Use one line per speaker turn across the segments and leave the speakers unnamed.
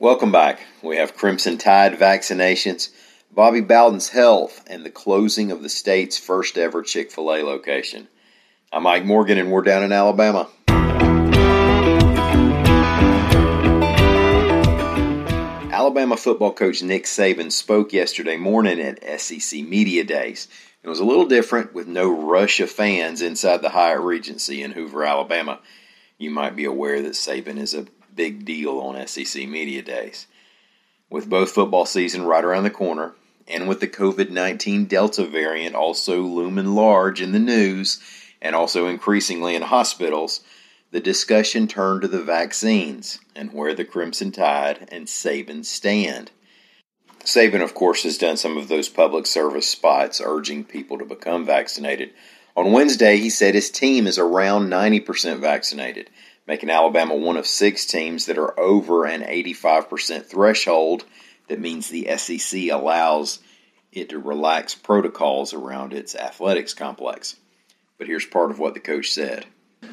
Welcome back. We have Crimson Tide vaccinations, Bobby Bowden's health, and the closing of the state's first ever Chick fil A location. I'm Mike Morgan, and we're down in Alabama. Alabama football coach Nick Saban spoke yesterday morning at SEC Media Days. It was a little different with no rush of fans inside the Hyatt Regency in Hoover, Alabama. You might be aware that Saban is a big deal on SEC Media Days. With both football season right around the corner, and with the COVID 19 Delta variant also looming large in the news and also increasingly in hospitals, the discussion turned to the vaccines and where the Crimson Tide and Saban stand. Saban, of course, has done some of those public service spots urging people to become vaccinated. On Wednesday, he said his team is around 90% vaccinated making Alabama one of six teams that are over an 85% threshold. That means the SEC allows it to relax protocols around its athletics complex. But here's part of what the coach said.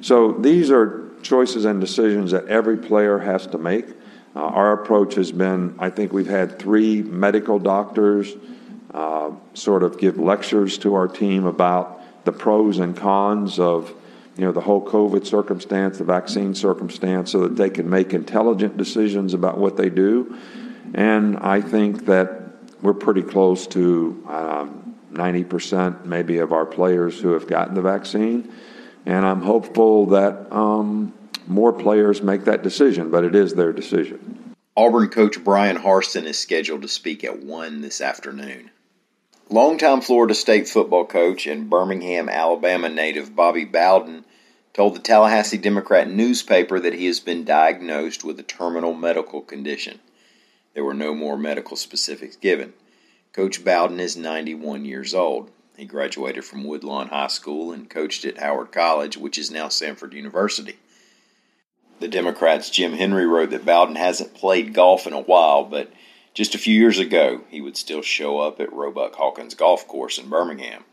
So these are choices and decisions that every player has to make. Uh, our approach has been I think we've had three medical doctors uh, sort of give lectures to our team about the pros and cons of you know, the whole COVID circumstance, the vaccine circumstance, so that they can make intelligent decisions about what they do. And I think that we're pretty close to um, 90% maybe of our players who have gotten the vaccine. And I'm hopeful that um, more players make that decision, but it is their decision.
Auburn coach Bryan Harsin is scheduled to speak at 1 this afternoon. Longtime Florida State football coach and Birmingham, Alabama native Bobby Bowden told the Tallahassee Democrat newspaper that he has been diagnosed with a terminal medical condition. There were no more medical specifics given. Coach Bowden is 91 years old. He graduated from Woodlawn High School and coached at Howard College, which is now Samford University. The Democrats' Jim Henry wrote that Bowden hasn't played golf in a while, but just a few years ago, he would still show up at Roebuck Hawkins Golf Course in Birmingham.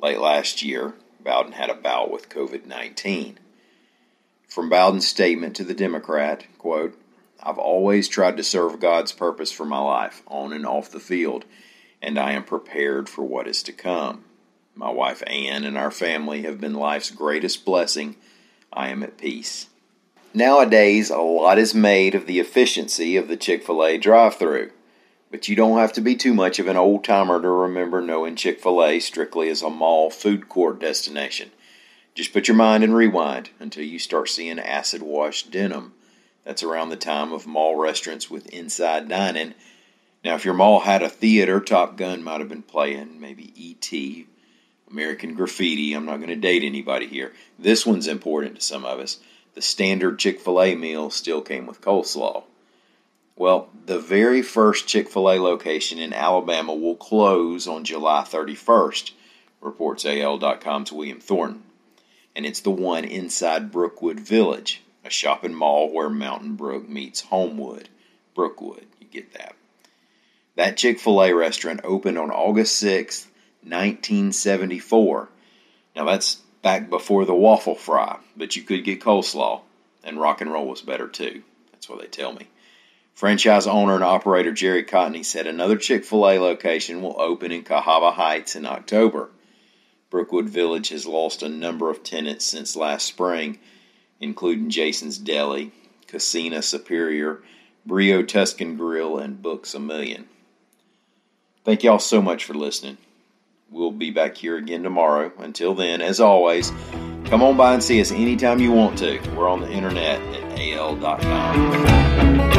Late last year, Bowden had a bout with COVID 19. From Bowden's statement to the Democrat, quote, I've always tried to serve God's purpose for my life, on and off the field, and I am prepared for what is to come. My wife Ann and our family have been life's greatest blessing. I am at peace. Nowadays, a lot is made of the efficiency of the Chick fil A drive through. But you don't have to be too much of an old timer to remember knowing Chick fil A strictly as a mall food court destination. Just put your mind in rewind until you start seeing acid washed denim. That's around the time of mall restaurants with inside dining. Now, if your mall had a theater, Top Gun might have been playing, maybe E.T., American Graffiti. I'm not going to date anybody here. This one's important to some of us the standard Chick fil A meal still came with coleslaw. Well, the very first Chick fil A location in Alabama will close on July 31st, reports AL.com's William Thornton. And it's the one inside Brookwood Village, a shopping mall where Mountain Brook meets Homewood. Brookwood, you get that. That Chick fil A restaurant opened on August 6th, 1974. Now that's back before the waffle fry, but you could get coleslaw, and rock and roll was better too. That's what they tell me. Franchise owner and operator Jerry Cotney said another Chick fil A location will open in Cahaba Heights in October. Brookwood Village has lost a number of tenants since last spring, including Jason's Deli, Cocina Superior, Brio Tuscan Grill, and Books a Million. Thank y'all so much for listening. We'll be back here again tomorrow. Until then, as always, come on by and see us anytime you want to. We're on the internet at al.com.